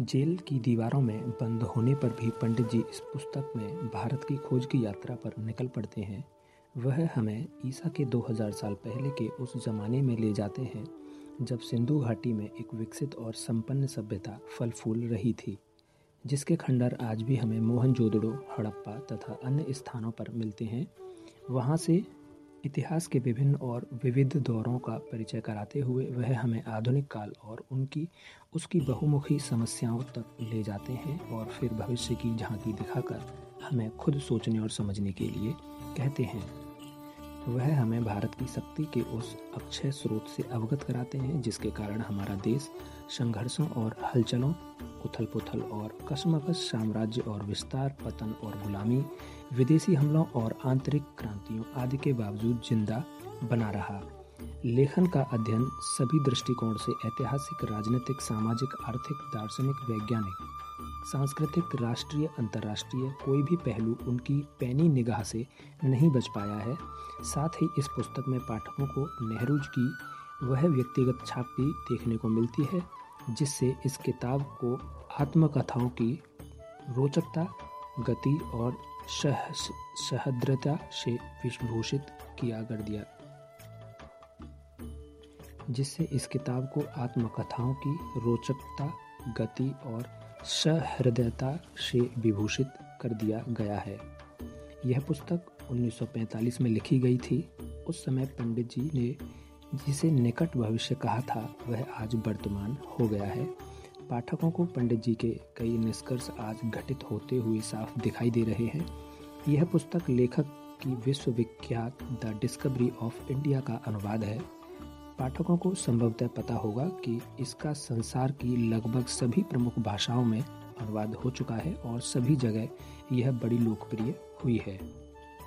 Jail की दीवारों में बंद होने पर भी पंडित जी इस पुस्तक में भारत की खोज की यात्रा पर निकल पड़ते हैं। वह हमें ईसा के 2000 साल पहले के उस जमाने में ले जाते हैं, जब सिंधु घाटी में एक विकसित और संपन्न सभ्यता फल फूल रही थी, जिसके खंडर आज भी हमें मोहनजोदड़ो हड़प्पा तथा अन्य स्थानों पर मिलते हैं। वहाँ से इतिहास के विभिन्न और विविध दौरों का परिचय कराते हुए वह हमें आधुनिक काल और उनकी, उसकी बहुमुखी समस्याओं तक ले जाते हैं और फिर भविष्य की झांकी दिखाकर हमें खुद सोचने और समझने के लिए कहते हैं। वह हमें भारत की शक्ति के उस अक्षय स्रोत से अवगत कराते हैं, जिसके कारण हमारा देश संघर्षों और हलचलों उथल पुथल और कसमकस साम्राज्य और विस्तार, पतन और गुलामी, विदेशी हमलों और आंतरिक क्रांतियों आदि के बावजूद ज़िंदा बना रहा। लेखन का अध्ययन सभी दृष्टिकोण से ऐतिहासिक, राजनीतिक, सामाजिक, आर्थिक, दार्शनिक, वैज्ञानिक, सांस्कृतिक, राष्ट्रीय, अंतर्राष्ट्रीय कोई भी पहलू उनकी पैनी निगाह से नहीं बच पाया है। साथ ही इस पुस्तक में पाठकों को नेहरू की वह व्यक्तिगत छाप भी देखने को मिलती है, जिससे इस किताब को आत्मकथाओं की रोचकता, गति और सह सहद्रता से विभूषित किया कर दिया जिससे इस किताब को आत्मकथाओं की रोचकता, गति और सहृदयता से विभूषित कर दिया गया है। यह पुस्तक 1945 में लिखी गई थी। उस समय पंडित जी ने, जिसे निकट भविष्य कहा था, वह आज वर्तमान हो गया है। पाठकों को पंडित जी के कई निष्कर्ष आज घटित होते हुए साफ़ दिखाई दे रहे हैं। यह पुस्तक लेखक की विश्वविख्यात द डिस्कवरी ऑफ़ इंडिया का अनुवाद है। पाठकों को संभवतः पता होगा कि इसका संसार की लगभग सभी प्रमुख भाषाओं में अनुवाद हो चुका है और सभी जगह यह बड़ी लोकप्रिय हुई है।